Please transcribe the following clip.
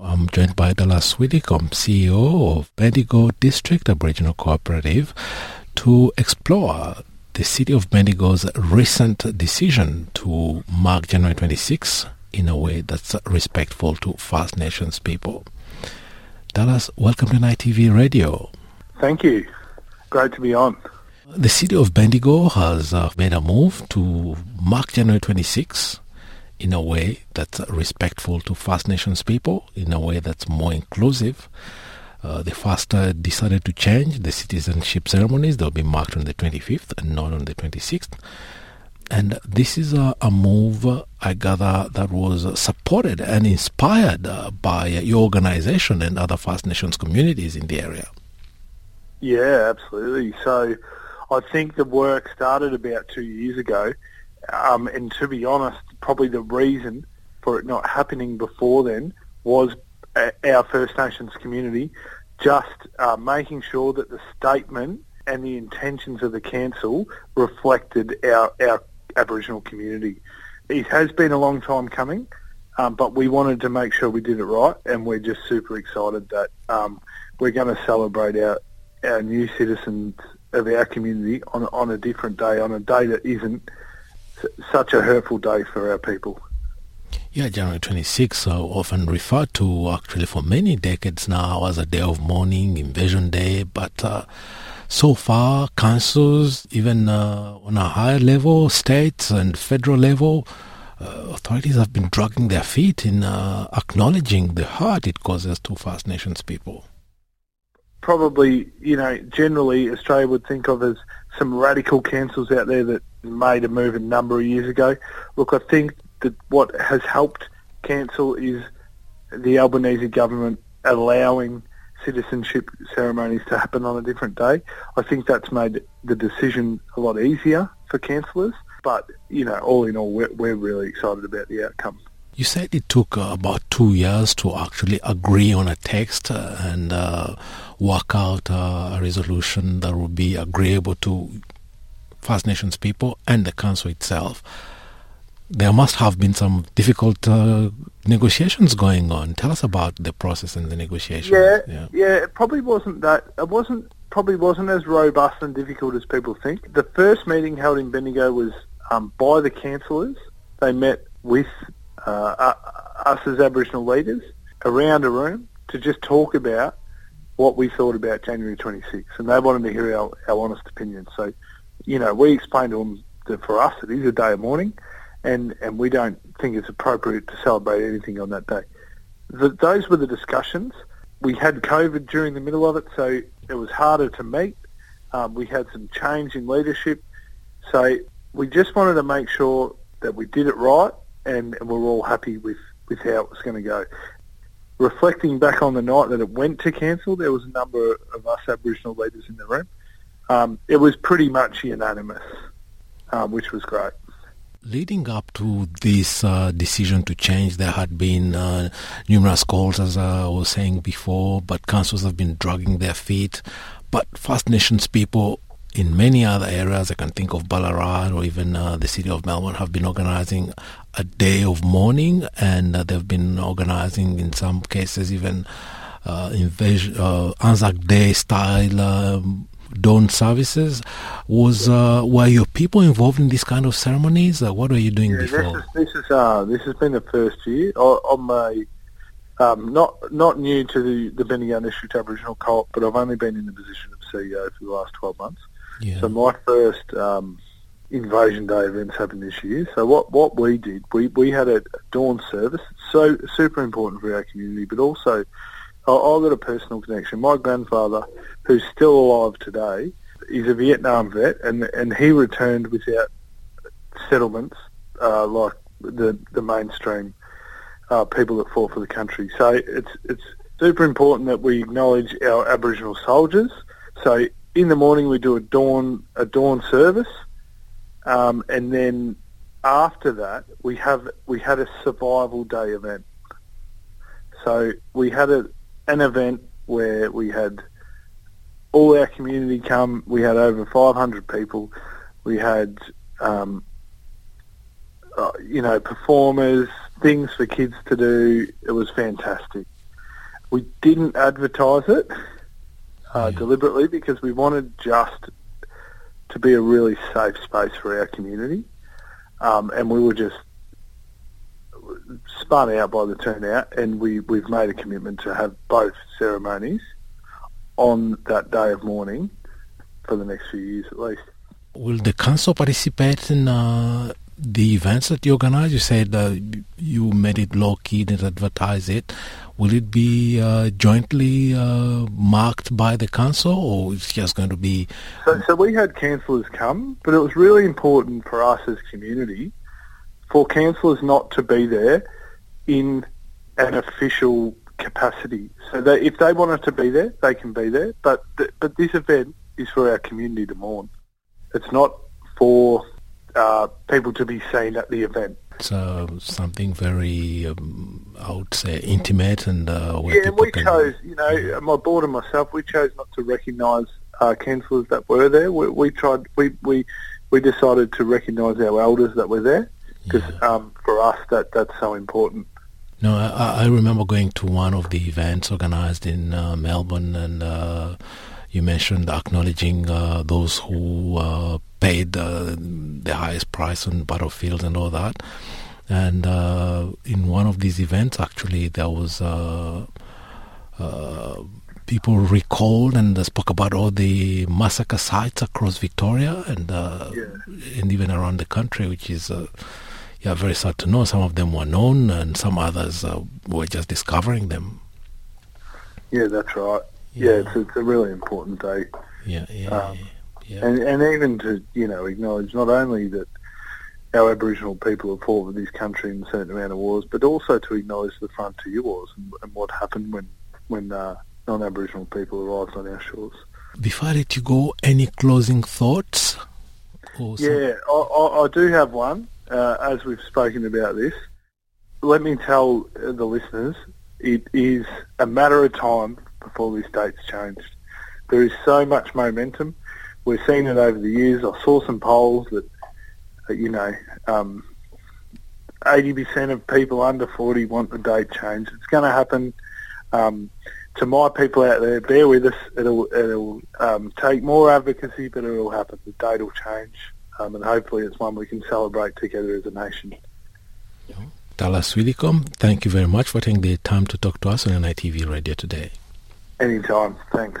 I'm joined by Dallas Widdicombe, CEO of Bendigo District Aboriginal Cooperative, to explore the City of Bendigo's recent decision to mark January 26 in a way that's respectful to First Nations people. Dallas, welcome to NITV Radio. Thank you. Great to be on. The City of Bendigo has uh, made a move to mark January 26 in a way that's respectful to First Nations people, in a way that's more inclusive. Uh, the uh, decided to change the citizenship ceremonies. They'll be marked on the 25th and not on the 26th. And this is a, a move, uh, I gather, that was supported and inspired uh, by your organization and other First Nations communities in the area. Yeah, absolutely. So I think the work started about two years ago. Um, and to be honest, probably the reason for it not happening before then was our First Nations community just uh, making sure that the statement and the intentions of the council reflected our, our Aboriginal community. It has been a long time coming, um, but we wanted to make sure we did it right, and we're just super excited that um, we're going to celebrate our, our new citizens of our community on, on a different day, on a day that isn't such a hurtful day for our people. Yeah, January 26th, uh, often referred to actually for many decades now as a day of mourning, Invasion Day, but uh, so far, councils, even uh, on a higher level, states and federal level, uh, authorities have been dragging their feet in uh, acknowledging the hurt it causes to First Nations people. Probably, you know, generally Australia would think of as some radical councils out there that made a move a number of years ago. Look, I think that what has helped cancel is the Albanese government allowing citizenship ceremonies to happen on a different day. I think that's made the decision a lot easier for councillors. But, you know, all in all, we're, we're really excited about the outcome. You said it took uh, about two years to actually agree on a text uh, and uh, work out uh, a resolution that would be agreeable to First Nations people and the council itself. There must have been some difficult uh, negotiations going on. Tell us about the process and the negotiations. Yeah, yeah, yeah, it probably wasn't that. It wasn't probably wasn't as robust and difficult as people think. The first meeting held in Bendigo was um, by the councillors. They met with uh, us as Aboriginal leaders around a room to just talk about what we thought about January 26th, and they wanted to hear our, our honest opinion. So you know, we explained to them that for us it is a day of mourning, and, and we don't think it's appropriate to celebrate anything on that day. The, those were the discussions. We had COVID during the middle of it, so it was harder to meet. Um, we had some change in leadership, so we just wanted to make sure that we did it right, and, and we're all happy with, with how it was going to go. Reflecting back on the night that it went to cancel, there was a number of us Aboriginal leaders in the room um, it was pretty much unanimous, um, which was great. Leading up to this uh, decision to change, there had been uh, numerous calls, as I was saying before, but councils have been dragging their feet. But First Nations people in many other areas, I can think of Ballarat or even uh, the city of Melbourne, have been organizing a day of mourning, and uh, they've been organizing, in some cases, even uh, invasion, uh, Anzac Day style. Um, dawn services. Was uh, were your people involved in this kind of ceremonies? Uh, what were you doing yeah, before? This is this, is, uh, this has been the first year on my. Um, not not new to the, the Bendigo District Aboriginal Co-op, but I've only been in the position of CEO for the last 12 months. Yeah. So my first um, Invasion Day events happened this year. So what, what we did, we, we had a dawn service, so super important for our community, but also I've got a personal connection. My grandfather, who's still alive today, is a Vietnam vet, and and he returned without settlements uh, like the the mainstream uh, people that fought for the country. So it's it's super important that we acknowledge our Aboriginal soldiers. So in the morning we do a dawn a dawn service, um, and then after that we have we had a survival day event. So we had a an event where we had all our community come. We had over 500 people. We had, um, uh, you know, performers, things for kids to do. It was fantastic. we didn't advertise it uh, yeah. deliberately because we wanted just to be a really safe space for our community, um, and we were just spun out by the turnout, and we we've made a commitment to have both ceremonies on that day of mourning for the next few years at least. Will the council participate in uh, the events that you organize? You said uh, you made it low key, didn't advertise it. Will it be uh, jointly uh, marked by the council, or it's just going to be? So, so we had councillors come, but it was really important for us as community for councillors not to be there in an official capacity. So that if they wanted to be there, they can be there. But th- but this event is for our community to mourn. It's not for uh, people to be seen at the event. So something very, um, I would say, intimate and uh, yeah. And we can... chose, you know, my board and myself, we chose not to recognise uh, councillors that were there. We, we, tried, we we we decided to recognise our elders that were there because um, for us that that's so important. No, I, I, remember going to one of the events organised in uh, Melbourne and uh, you mentioned acknowledging uh, those who uh, paid uh, the highest price on battlefields and all that. And uh, in one of these events, actually, there was uh, uh, people recalled and spoke about all the massacre sites across Victoria and yeah. and even around the country, which is yeah very sad to know. Some of them were known, and some others were just discovering them. Yeah, that's right yeah, it's, it's a really important day. Yeah, yeah, um, yeah. And, and even to, you know, acknowledge not only that our Aboriginal people have fought for this country in a certain amount of wars, but also to acknowledge the frontier wars and, and what happened when, when uh, non-Aboriginal people arrived on our shores. Before I let you go, any closing thoughts? Yeah, I, I, I, do have one, uh, as we've spoken about this. Let me tell the listeners, it is a matter of time before this date's changed. There is so much momentum. We've seen it over the years. I saw some polls that, you know, um, 80% of people under 40 want the date changed. It's going to happen. Um, to my people out there, bear with us. It'll, it'll um, take more advocacy, but it'll happen. The date will change, um, and hopefully it's one we can celebrate together as a nation. Dallas Widdicombe, thank you very much for taking the time to talk to us on NITV Radio today. Anytime. Thanks.